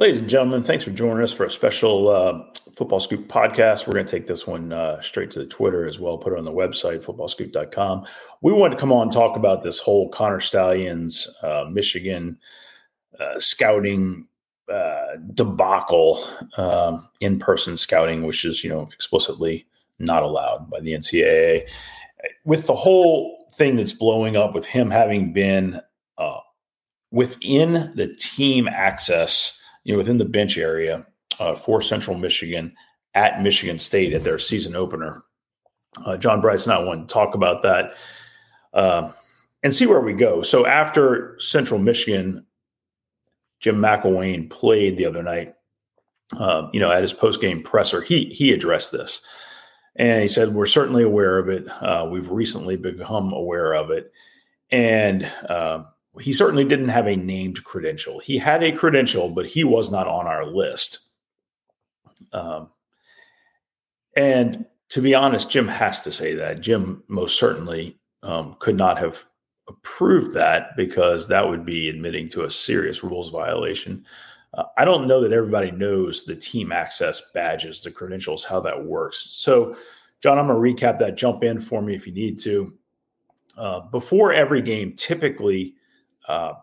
Ladies and gentlemen, thanks for joining us for a special uh, Football Scoop podcast. We're going to take this one uh, straight to the Twitter as well, put it on the website, footballscoop.com. We wanted to come on and talk about this whole Connor Stalions, uh, Michigan uh, scouting uh, debacle, um, in person scouting, which is, you know, explicitly not allowed by the NCAA. With the whole thing that's blowing up with him having been uh, within the team access you know, within the bench area uh, for Central Michigan at Michigan State at their season opener. Uh, John Brice and I want to talk about that uh, and see where we go. So after Central Michigan, Jim McElwain played the other night. Uh, you know, at his post game presser, he he addressed this, and he said, "We're certainly aware of it. Uh, we've recently become aware of it, and uh, he certainly didn't have a named credential. He had a credential, but he was not on our list. Um, and to be honest, Jim has to say that. Jim most certainly um, could not have approved that because that would be admitting to a serious rules violation. Uh, I don't know that everybody knows the team access badges, the credentials, how that works. So, John, I'm going to recap that. Jump in for me if you need to. Uh, before every game, typically uh,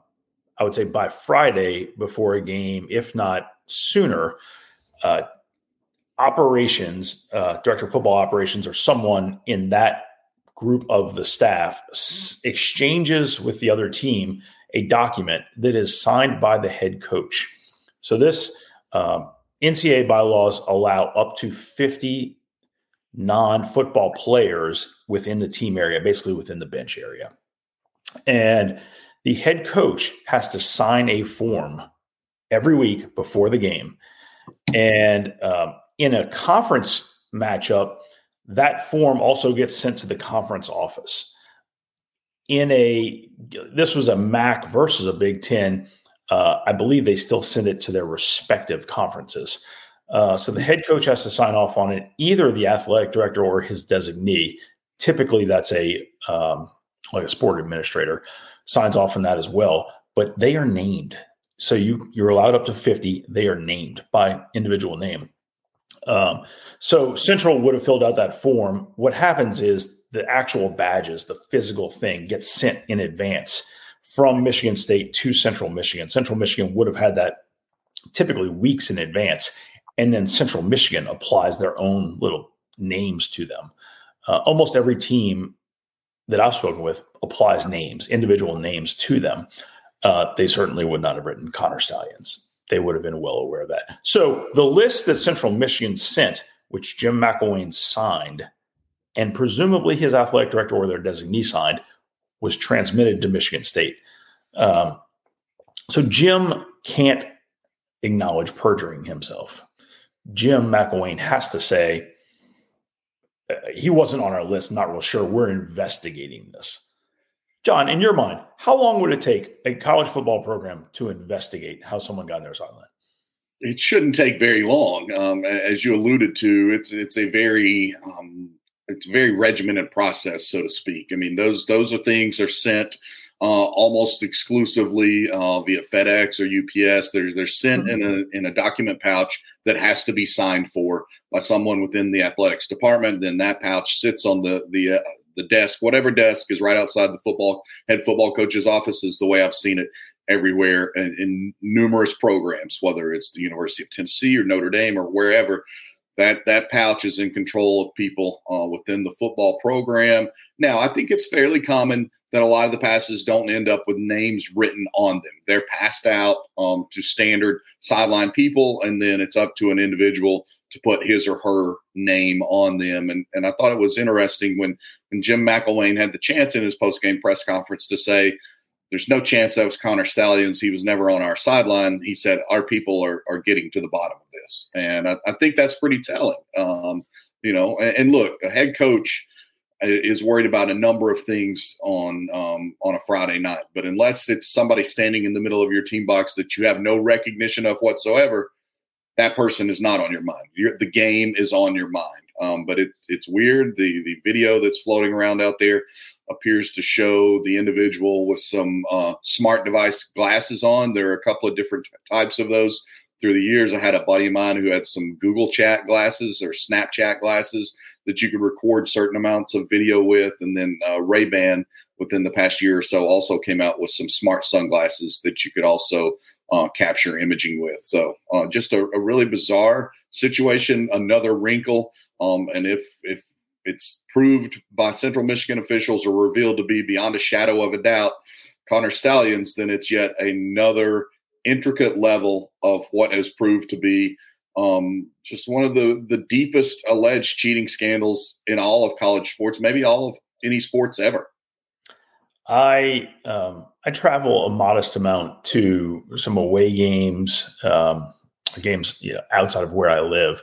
I would say by Friday before a game, if not sooner, uh, operations, uh, director of football operations, or someone in that group of the staff s- exchanges with the other team a document that is signed by the head coach. So this um, NCAA bylaws allow up to 50 non-football players within the team area, basically within the bench area. And the head coach has to sign a form every week before the game. And um, in a conference matchup, that form also gets sent to the conference office. In a, this was a MAC versus a Big Ten. Uh, I believe they still send it to their respective conferences. Uh, so the head coach has to sign off on it, either the athletic director or his designee. Typically, that's a um, like a sport administrator signs off on that as well. But they are named, so you you're allowed up to fifty. They are named by individual name. Um, so Central would have filled out that form. What happens is the actual badges, the physical thing, gets sent in advance from Michigan State to Central Michigan. Central Michigan would have had that typically weeks in advance, and then Central Michigan applies their own little names to them. Uh, almost every team that I've spoken with applies names, individual names to them. Uh, they certainly would not have written Connor Stalions. They would have been well aware of that. So the list that Central Michigan sent, which Jim McElwain signed, and presumably his athletic director or their designee signed, was transmitted to Michigan State. Um, so Jim can't acknowledge perjuring himself. Jim McElwain has to say, he wasn't on our list. I'm not real sure. We're investigating this. John, in your mind, how long would it take a college football program to investigate how someone got in their sideline? It shouldn't take very long. Um, as you alluded to, it's it's a very um, it's a very regimented process, so to speak. I mean, those those are things are sent uh, almost exclusively uh, via FedEx or UPS. They're they're sent mm-hmm. in a in a document pouch that has to be signed for by someone within the athletics department. Then that pouch sits on the the uh, the desk, whatever desk is right outside the football head football coach's office. Is the way I've seen it everywhere in, in numerous programs, whether it's the University of Tennessee or Notre Dame or wherever that that pouch is in control of people uh, within the football program. Now, I think it's fairly common that a lot of the passes don't end up with names written on them. They're passed out um, to standard sideline people, and then it's up to an individual to put his or her name on them. And, and I thought it was interesting when, when Jim McElwain had the chance in his post game press conference to say, there's no chance that was Connor Stalions. He was never on our sideline. He said, Our people are, are getting to the bottom of this. And I, I think that's pretty telling. Um, you know, and, and look, a head coach is worried about a number of things on um, on a Friday night. But unless it's somebody standing in the middle of your team box that you have no recognition of whatsoever, that person is not on your mind. You're, the game is on your mind. Um, but it's it's weird. The the video that's floating around out there appears to show the individual with some uh, smart device glasses on. There are a couple of different types of those through the years. I had a buddy of mine who had some Google Chat glasses or Snapchat glasses that you could record certain amounts of video with, and then uh, Ray Ban within the past year or so also came out with some smart sunglasses that you could also uh, capture imaging with. So uh, just a, a, really bizarre situation, another wrinkle. Um, and if if it's proved by Central Michigan officials or revealed to be beyond a shadow of a doubt, Connor Stalions, then it's yet another intricate level of what has proved to be um, just one of the the deepest alleged cheating scandals in all of college sports, maybe all of any sports ever. I um, I travel a modest amount to some away games, um, games you know, outside of where I live,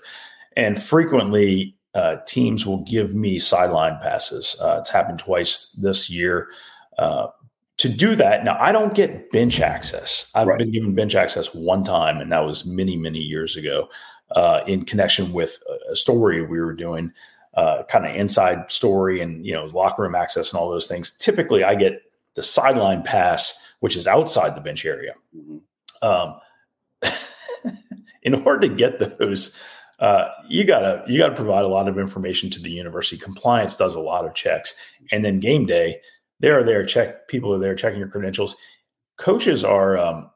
and frequently uh, teams will give me sideline passes. Uh, it's happened twice this year. Uh, to do that, now I don't get bench access. I've right. been given bench access one time, and that was many many years ago, uh, in connection with a story we were doing uh, kind of inside story and you know locker room access and all those things. Typically, I get the sideline pass, which is outside the bench area. Mm-hmm. Um, in order to get those, uh, you gotta you gotta provide a lot of information to the university. Compliance does a lot of checks, and then game day, they are there check people are there checking your credentials. Coaches are um,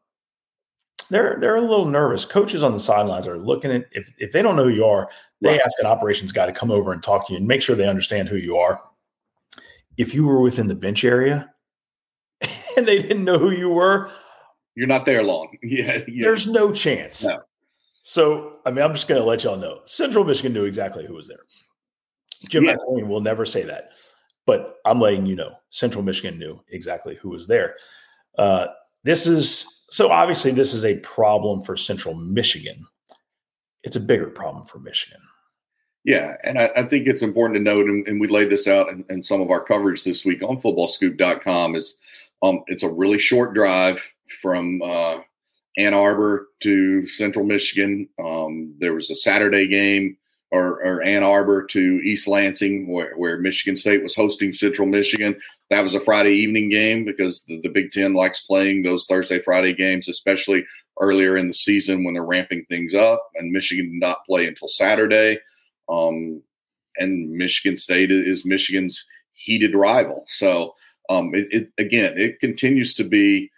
they're they're a little nervous. Coaches on the sidelines are looking at if if they don't know who you are, they right. ask an operations guy to come over and talk to you and make sure they understand who you are. If you were within the bench area and they didn't know who you were, you're not there long. Yeah, yeah. there's no chance. No. So I mean, I'm just going to let y'all know. Central Michigan knew exactly who was there. Jim yeah. McElwain will never say that, but I'm letting you know. Central Michigan knew exactly who was there. Uh, this is so obviously, this is a problem for Central Michigan. It's a bigger problem for Michigan. Yeah, and I, I think it's important to note, and, and we laid this out in, in, some of our coverage this week on footballscoop.com, is um, it's a really short drive from uh, Ann Arbor to Central Michigan. Um, there was a Saturday game or, or, Ann Arbor to East Lansing, where, where, Michigan State was hosting Central Michigan. That was a Friday evening game because the, the, Big Ten likes playing those Thursday, Friday games, especially earlier in the season when they're ramping things up. And Michigan did not play until Saturday. Um, and Michigan State is Michigan's heated rival. So, um, it, it, again, it continues to be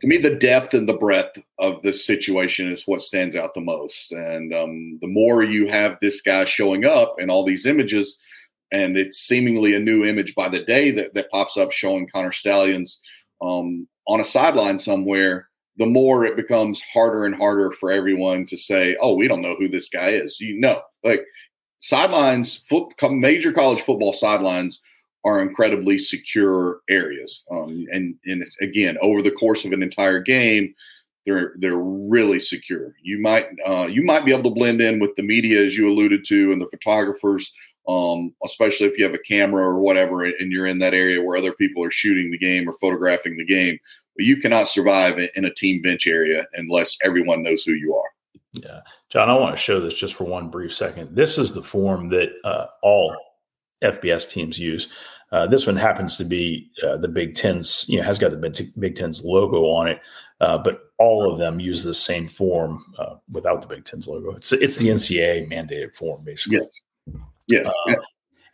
to me, the depth and the breadth of this situation is what stands out the most. And um, the more you have this guy showing up and all these images, and it's seemingly a new image by the day that, that pops up showing Connor Stalions um, on a sideline somewhere, the more it becomes harder and harder for everyone to say, oh, we don't know who this guy is. You know, like sidelines, foot, major college football sidelines are incredibly secure areas. Um, and, and again, over the course of an entire game, they're they're really secure. You might uh, you might be able to blend in with the media as you alluded to and the photographers, um, especially if you have a camera or whatever, and you're in that area where other people are shooting the game or photographing the game. But you cannot survive in a team bench area unless everyone knows who you are. Yeah, John, I want to show this just for one brief second. This is the form that uh, all FBS teams use. Uh, this one happens to be uh, the Big Ten's, you know, has got the Big Ten's logo on it, uh, but all of them use the same form uh, without the Big Ten's logo. It's it's the NCAA mandated form, basically. Yes. yes. Uh,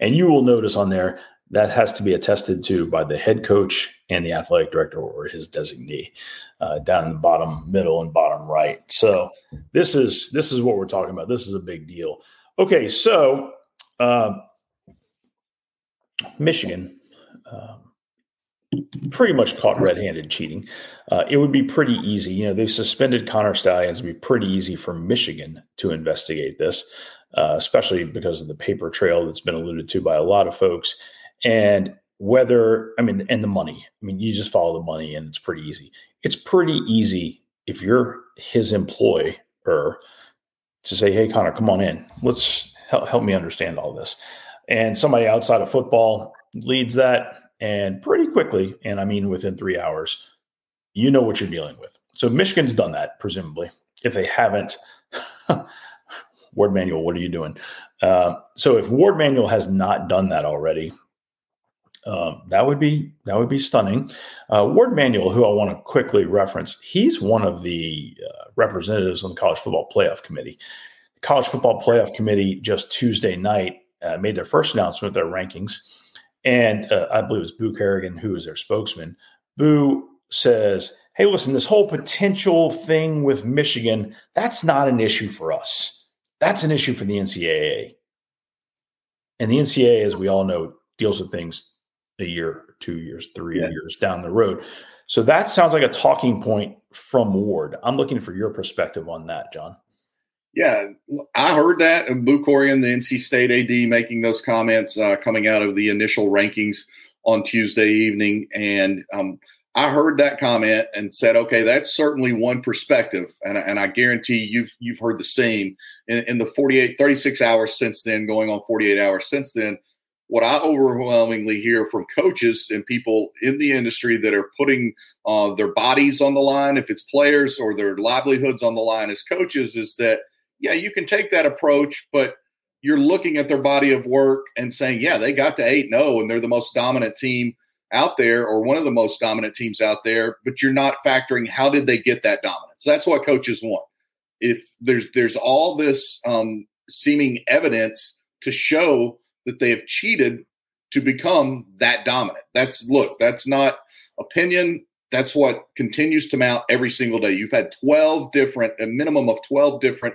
and you will notice on there that has to be attested to by the head coach and the athletic director or his designee uh, down in the bottom middle and bottom right. So this is this is what we're talking about. This is a big deal. Okay, so. Michigan um, pretty much caught red-handed cheating. Uh, it would be pretty easy. You know, they've suspended Connor Stalions. It'd be pretty easy for Michigan to investigate this, uh, especially because of the paper trail that's been alluded to by a lot of folks. And whether, I mean, and the money. I mean, you just follow the money, and it's pretty easy. It's pretty easy if you're his employer to say, "Hey, Connor, come on in. Let's help, help me understand all this." And somebody outside of football leads that and pretty quickly and i mean within three hours you know what you're dealing with so michigan's done that presumably if they haven't Warde Manuel what are you doing uh, so if Warde Manuel has not done that already Um, that would be that would be stunning. Uh, Warde Manuel, who I want to quickly reference, he's one of the uh, representatives on the College Football Playoff Committee. The College Football Playoff Committee just Tuesday night uh, made their first announcement of their rankings, and uh, I believe it was Boo Corrigan who is their spokesman. Boo says, "Hey, listen, this whole potential thing with Michigan, that's not an issue for us. That's an issue for the NCAA." And the NCAA, as we all know, deals with things a year, two years, three yeah. years down the road. So that sounds like a talking point from Warde. I'm looking for your perspective on that, John. Yeah, I heard that. And Boo Corrigan, the NC State AD, making those comments uh, coming out of the initial rankings on Tuesday evening. And um, I heard that comment and said, okay, that's certainly one perspective. And, and I guarantee you've, you've heard the same in, in the 48, 36 hours since then, going on 48 hours since then what I overwhelmingly hear from coaches and people in the industry that are putting uh, their bodies on the line, if it's players or their livelihoods on the line as coaches, is that, yeah, you can take that approach, but you're looking at their body of work and saying, yeah, they got to 8 0 and they're the most dominant team out there or one of the most dominant teams out there, but you're not factoring how did they get that dominance? That's what coaches want. If there's there's all this um, seeming evidence to show that they have cheated to become that dominant. That's look, that's not opinion. That's what continues to mount every single day. You've had 12 different, a minimum of 12 different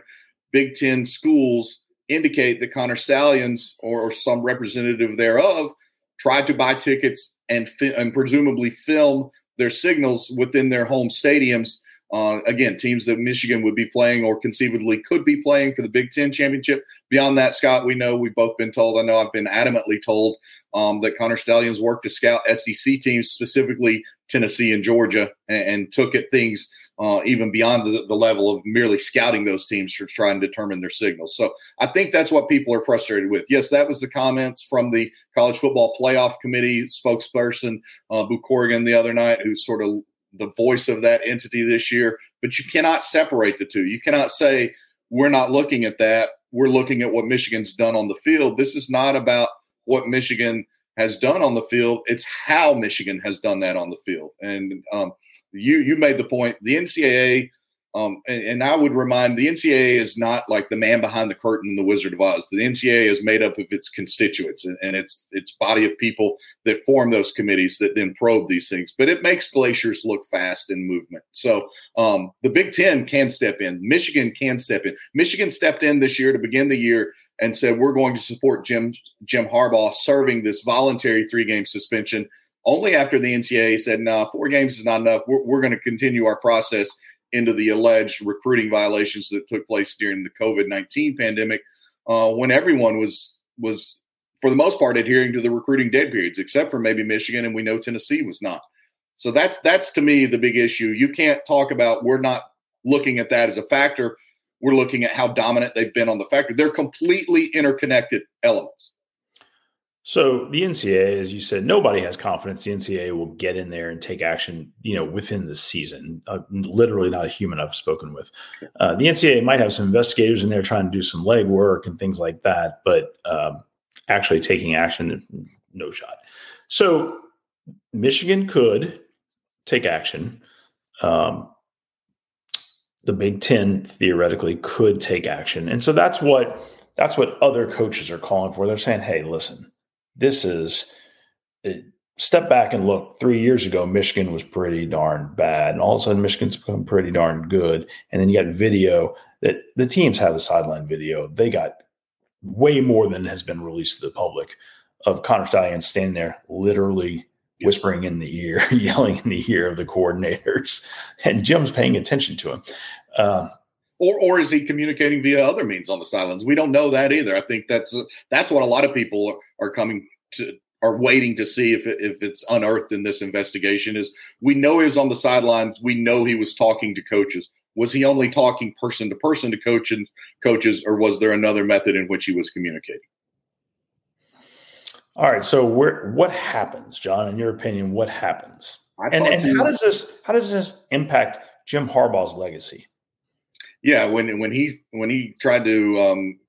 Big Ten schools indicate that Connor Stalions or, or some representative thereof tried to buy tickets and, fi- and presumably film their signals within their home stadiums uh, again, teams that Michigan would be playing or conceivably could be playing for the Big Ten championship. Beyond that, Scott, we know we've both been told. I know I've been adamantly told um, that Connor Stalions worked to scout SEC teams, specifically Tennessee and Georgia, and, and took at things uh, even beyond the, the, level of merely scouting those teams to try and determine their signals. So I think that's what people are frustrated with. Yes, that was the comments from the College Football Playoff Committee spokesperson, uh, Boo Corrigan, the other night, who sort of the voice of that entity this year. But you cannot separate the two. You cannot say we're not looking at that. We're looking at what Michigan's done on the field. This is not about what Michigan has done on the field. It's how Michigan has done that on the field. And um, you you made the point. The NCAA um, and, and, I would remind the NCAA is not like the man behind the curtain in the Wizard of Oz. The NCAA is made up of its constituents and, and its its body of people that form those committees that then probe these things. But it makes glaciers look fast in movement. So um, the Big Ten can step in. Michigan can step in. Michigan stepped in this year to begin the year and said we're going to support Jim Jim Harbaugh serving this voluntary three game suspension. Only after the NCAA said, "No, nah, four games is not enough. We're, we're going to continue our process." Into the alleged recruiting violations that took place during the COVID nineteen pandemic, uh, when everyone was was for the most part adhering to the recruiting dead periods, except for maybe Michigan, and we know Tennessee was not. So that's that's to me the big issue. You can't talk about we're not looking at that as a factor. We're looking at how dominant they've been on the factor. They're completely interconnected elements. So the NCAA, as you said, nobody has confidence the NCAA will get in there and take action, you know, within the season. Uh, literally, not a human I've spoken with. Uh, the NCAA might have some investigators in there trying to do some legwork and things like that, but um, actually taking action, no shot. So Michigan could take action. Um, the Big Ten theoretically could take action, and so that's what that's what other coaches are calling for. They're saying, "Hey, listen." This is step back and look three years ago michigan was pretty darn bad and all of a sudden michigan's become pretty darn good and then you got video that the teams have the sideline video. They got way more than has been released to the public of connor stallion standing there literally whispering in the ear yelling in the ear of the coordinators and jim's paying attention to him. Um, or or is he communicating via other means on the sidelines? We don't know that either. I think that's that's what a lot of people are, are coming to are waiting to see if it, if it's unearthed in this investigation. Is we know he was on the sidelines. We know he was talking to coaches. Was he only talking person to person to coach and coaches, or was there another method in which he was communicating? All right. So where what happens, John? In your opinion, what happens? And, and how does this how does this impact Jim Harbaugh's legacy? Yeah, when when he when he tried to um,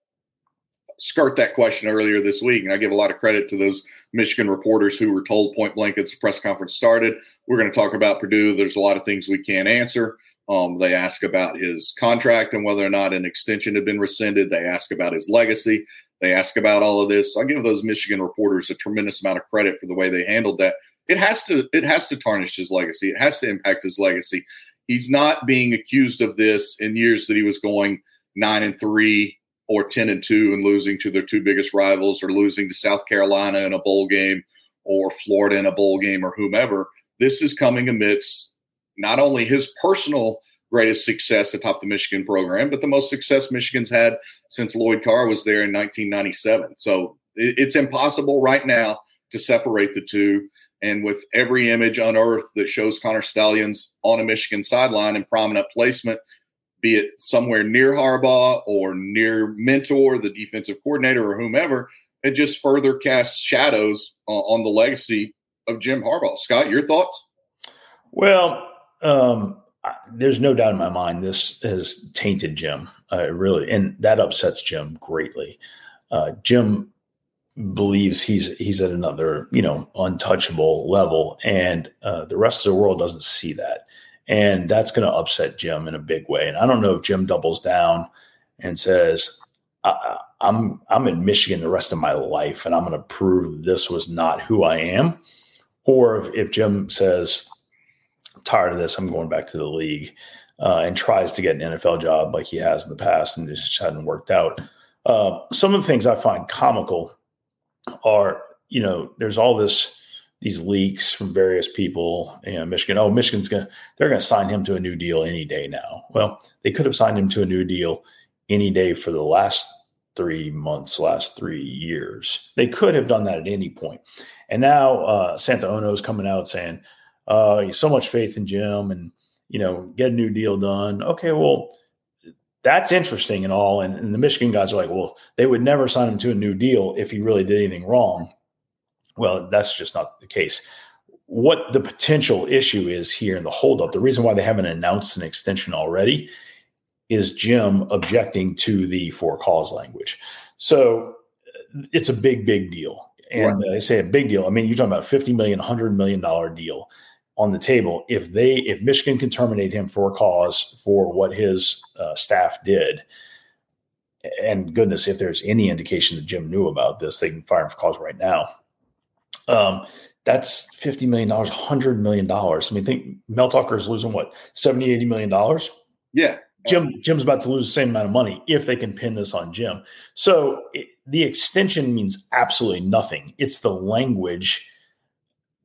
skirt that question earlier this week, and I give a lot of credit to those Michigan reporters who were told point blank as the press conference started, we're going to talk about Purdue. There's a lot of things we can't answer. Um, they ask about his contract and whether or not an extension had been rescinded. They ask about his legacy. They ask about all of this. I give those Michigan reporters a tremendous amount of credit for the way they handled that. It has to it has to tarnish his legacy. It has to impact his legacy. He's not being accused of this in years that he was going nine and three or ten and two and losing to their two biggest rivals or losing to South Carolina in a bowl game or Florida in a bowl game or whomever. This is coming amidst not only his personal greatest success atop the Michigan program, but the most success Michigan's had since Lloyd Carr was there in 1997. So it's impossible right now to separate the two. And with every image unearthed that shows Connor Stalions on a Michigan sideline in prominent placement, be it somewhere near Harbaugh or near Minter, the defensive coordinator, or whomever, it just further casts shadows on the legacy of Jim Harbaugh. Scott, your thoughts? Well, um, there's no doubt in my mind this has tainted Jim, uh, really, and that upsets Jim greatly. Uh, Jim believes he's he's at another you know untouchable level, and uh, the rest of the world doesn't see that, and that's going to upset Jim in a big way. And I don't know if Jim doubles down and says, I, "I'm I'm in Michigan the rest of my life, and I'm going to prove this was not who I am," or if, if Jim says "I'm tired of this. I'm going back to the league. Uh, and tries to get an NFL job like he has in the past, and it just hadn't worked out. Uh, some of the things I find comical are, you know, there's all this these leaks from various people. You know, Michigan. Oh, Michigan's gonna they're gonna sign him to a new deal any day now. Well, they could have signed him to a new deal any day for the last three months, last three years. They could have done that at any point. And now uh, Santa Ono is coming out saying, uh, so much faith in Jim and, you know, get a new deal done. Okay, well, that's interesting and all. And, and, the Michigan guys are like, well, they would never sign him to a new deal if he really did anything wrong. Well, that's just not the case. What the potential issue is here in the holdup, the reason why they haven't announced an extension already is Jim objecting to the for cause language. So uh, it's a big, big deal. And right. I say a big deal. I mean, you're talking about 50 million, 100 million dollar deal on the table. If they, if Michigan can terminate him for a cause for what his uh, staff did, and goodness, if there's any indication that Jim knew about this, they can fire him for cause right now. Um, that's $50 million, $100 million. I mean, think Mel Tucker is losing what, 70, $80 million? Yeah. Jim Jim's about to lose the same amount of money if they can pin this on Jim. So it, the extension means absolutely nothing. It's the language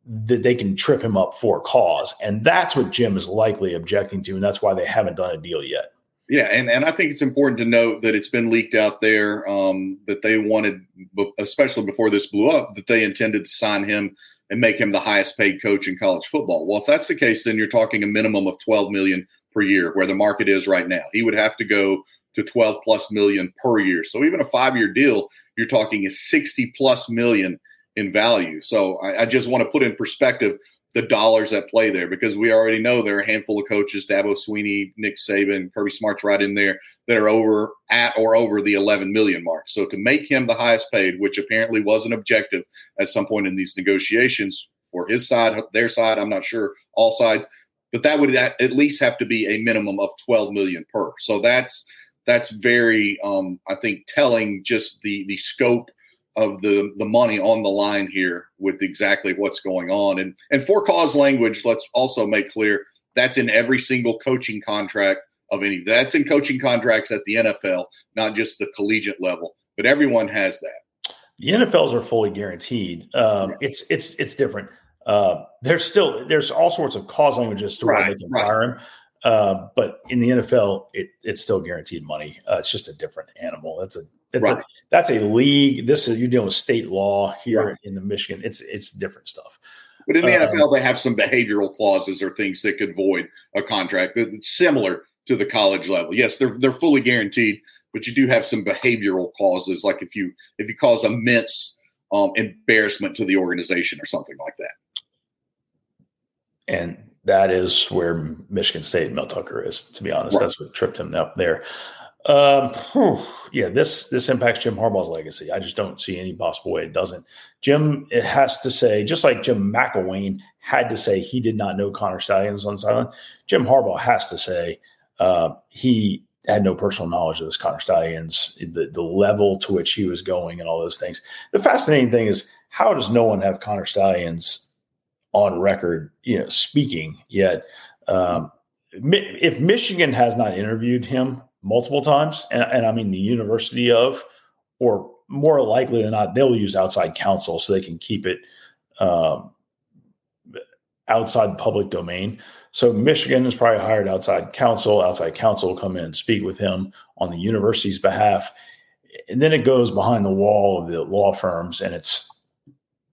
that they can trip him up for cause. And that's what Jim is likely objecting to. And that's why they haven't done a deal yet. Yeah, and, and I think it's important to note that it's been leaked out there um, that they wanted, especially before this blew up, that they intended to sign him and make him the highest paid coach in college football. Well, if that's the case, then you're talking a minimum of 12 million per year, where the market is right now. He would have to go to 12 plus million per year. So even a five year deal, you're talking a 60 plus million in value. So I, I, just want to put in perspective the dollars at play there because we already know there are a handful of coaches, Dabo Swinney, Nick Saban, Kirby Smart's right in there that are over at or over the 11 million mark. So to make him the highest paid, which apparently was an objective at some point in these negotiations for his side, their side, I'm not sure all sides, but that would at least have to be a minimum of 12 million per. So that's that's very um, I think telling just the the scope of the the money on the line here with exactly what's going on. And and for cause language let's also make clear that's in every single coaching contract of any that's in coaching contracts at the NFL not just the collegiate level but everyone has that. The NFLs are fully guaranteed. Um, it's it's it's different. Uh, there's still there's all sorts of cause languages to right, why they can right. fire him uh, but in the NFL, it, it's still guaranteed money. Uh, it's just a different animal. That's a that's right. a that's a league. This is you're dealing with state law here right. in the Michigan. It's it's different stuff. But in the um, NFL, they have some behavioral clauses or things that could void a contract that's similar to the college level. Yes, they're they're fully guaranteed, but you do have some behavioral clauses, like if you if you cause immense um, embarrassment to the organization or something like that. And that is where Michigan State and Mel Tucker is. To be honest, right. that's what tripped him up there. Um, whew, yeah, this this impacts Jim Harbaugh's legacy. I just don't see any possible way it doesn't. Jim it has to say, just like Jim McElwain had to say he did not know Connor Stalions on silent. Jim Harbaugh has to say uh, he had no personal knowledge of this Connor Stalions, the, the level to which he was going, and all those things. The fascinating thing is how does no one have Connor Stalions on record, you know, speaking yet? Um, if Michigan has not interviewed him multiple times, and, and I mean the University of, or more likely than not, they'll use outside counsel so they can keep it um, outside the public domain. So Michigan has probably hired outside counsel. Outside counsel will come in and speak with him on the university's behalf, and then it goes behind the wall of the law firms, and it's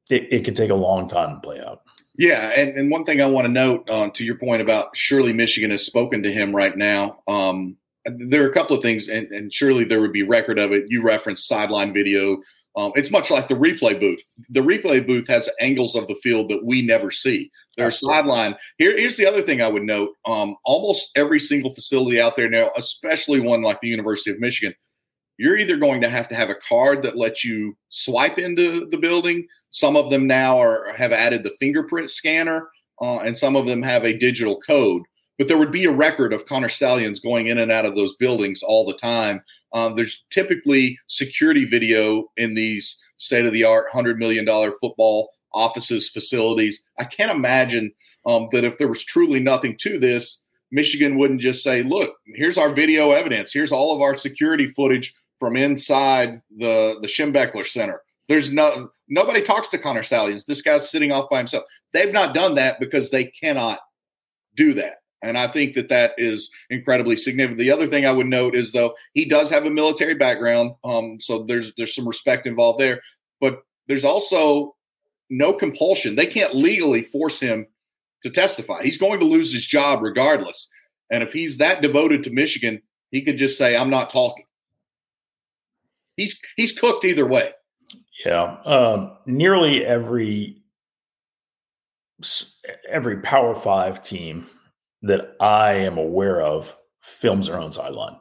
it, it could take a long time to play out. Yeah, and, and one thing I want to note uh, to your point about surely Michigan has spoken to him right now. Um, there are a couple of things, and, and surely there would be record of it. You referenced sideline video. Um, it's much like the replay booth. The replay booth has angles of the field that we never see. There's sideline. Here, here's the other thing I would note. Um, almost every single facility out there now, especially one like the University of Michigan, you're either going to have to have a card that lets you swipe into the building. Some of them now are have added the fingerprint scanner, uh, and some of them have a digital code but there would be a record of Connor Stalions going in and out of those buildings all the time. Um, there's typically security video in these state of the art, $100 million football offices, facilities. I can't imagine um, that if there was truly nothing to this, Michigan wouldn't just say, look, here's our video evidence. Here's all of our security footage from inside the, the Schembechler Center. There's no nobody talks to Connor Stalions. This guy's sitting off by himself. They've not done that because they cannot do that. And I think that that is incredibly significant. The other thing I would note is though he does have a military background, um, so there's there's some respect involved there. But there's also no compulsion. They can't legally force him to testify. He's going to lose his job regardless. And if he's that devoted to Michigan, he could just say, "I'm not talking." He's he's cooked either way. Yeah, um, nearly every every Power Five team that I am aware of films their own sideline.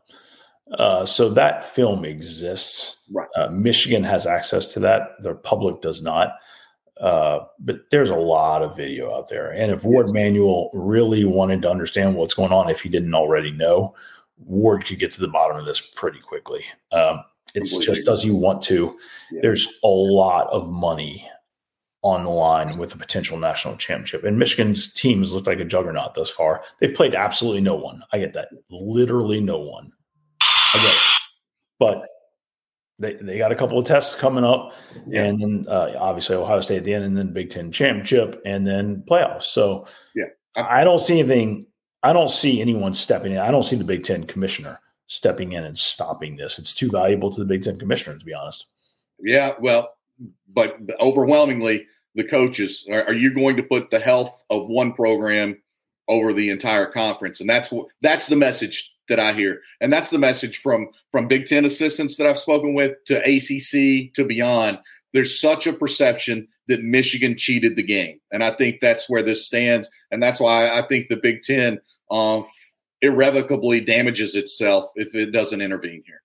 Uh, so that film exists. Right. Uh, Michigan has access to that. The public does not. Uh, but there's a lot of video out there. And if Warde yes. Manuel really wanted to understand what's going on, if he didn't already know, Warde could get to the bottom of this pretty quickly. Um, it's just does he want to? Yeah. There's a lot of money on the line with a potential national championship. And Michigan's teams look like a juggernaut thus far. They've played absolutely no one. I get that. Literally no one. I get it. But they, they got a couple of tests coming up, yeah. and then uh, obviously Ohio State at the end, and then Big Ten championship, and then playoffs. So yeah, I, I don't see anything. I don't see anyone stepping in. I don't see the Big Ten commissioner stepping in and stopping this. It's too valuable to the Big Ten commissioner, to be honest. Yeah, well, but overwhelmingly the coaches are, are, you going to put the health of one program over the entire conference? And that's what that's the message that i hear. And that's the message from from big ten assistants that i've spoken with to acc to beyond. There's such a perception that michigan cheated the game. And i think that's where this stands. And that's why i think the big ten um, irrevocably damages itself if it doesn't intervene here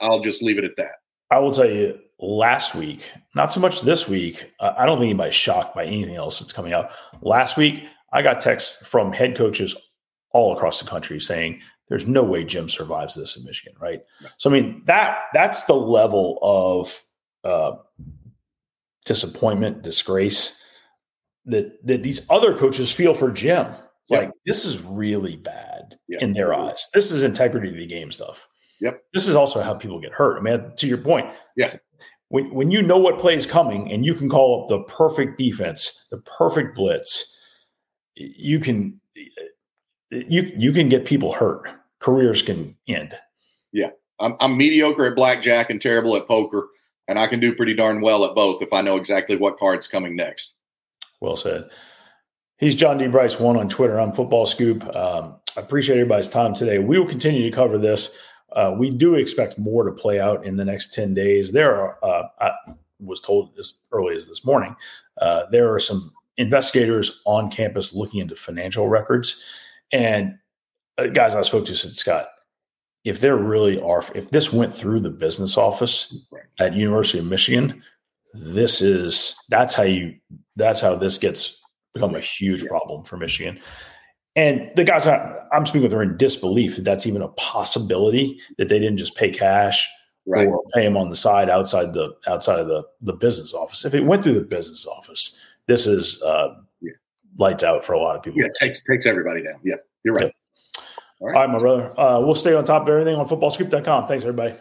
i'll just leave it at that I will tell you last week, not so much this week. Uh, I don't think anybody's shocked by anything else that's coming out. Last week, I got texts from head coaches all across the country saying there's no way Jim survives this in Michigan, right? So I mean that that's the level of uh, disappointment, disgrace that that these other coaches feel for Jim. Like this is really bad in their eyes. This is integrity of the game stuff. Yep. This is also how people get hurt. I mean, to your point, yes. when, when you know what play is coming and you can call up the perfect defense, the perfect blitz, you can you you can get people hurt. Careers can end. Yeah. I'm, I'm mediocre at blackjack and terrible at poker, and I can do pretty darn well at both if I know exactly what card's coming next. Well said. He's John D. Brice, one on Twitter. I'm Football Scoop. Um, I appreciate everybody's time today. We will continue to cover this. Uh, we do expect more to play out in the next 10 days. There are, uh, I was told as early as this morning, uh, there are some investigators on campus looking into financial records. And uh, guys I spoke to said, Scott, if there really are, if this went through the business office at University of Michigan, this is that's how you that's how this gets become a huge Yeah. problem for Michigan. And the guys I- I'm speaking with are in disbelief that that's even a possibility that they didn't just pay cash Right. or pay them on the side outside the outside of the the business office. If it went through the business office, this is uh, Yeah. lights out for a lot of people. Yeah, it takes takes everybody down. Yeah, you're right. All right, my brother. Uh, we'll stay on top of everything on footballscoop.com. Thanks, everybody.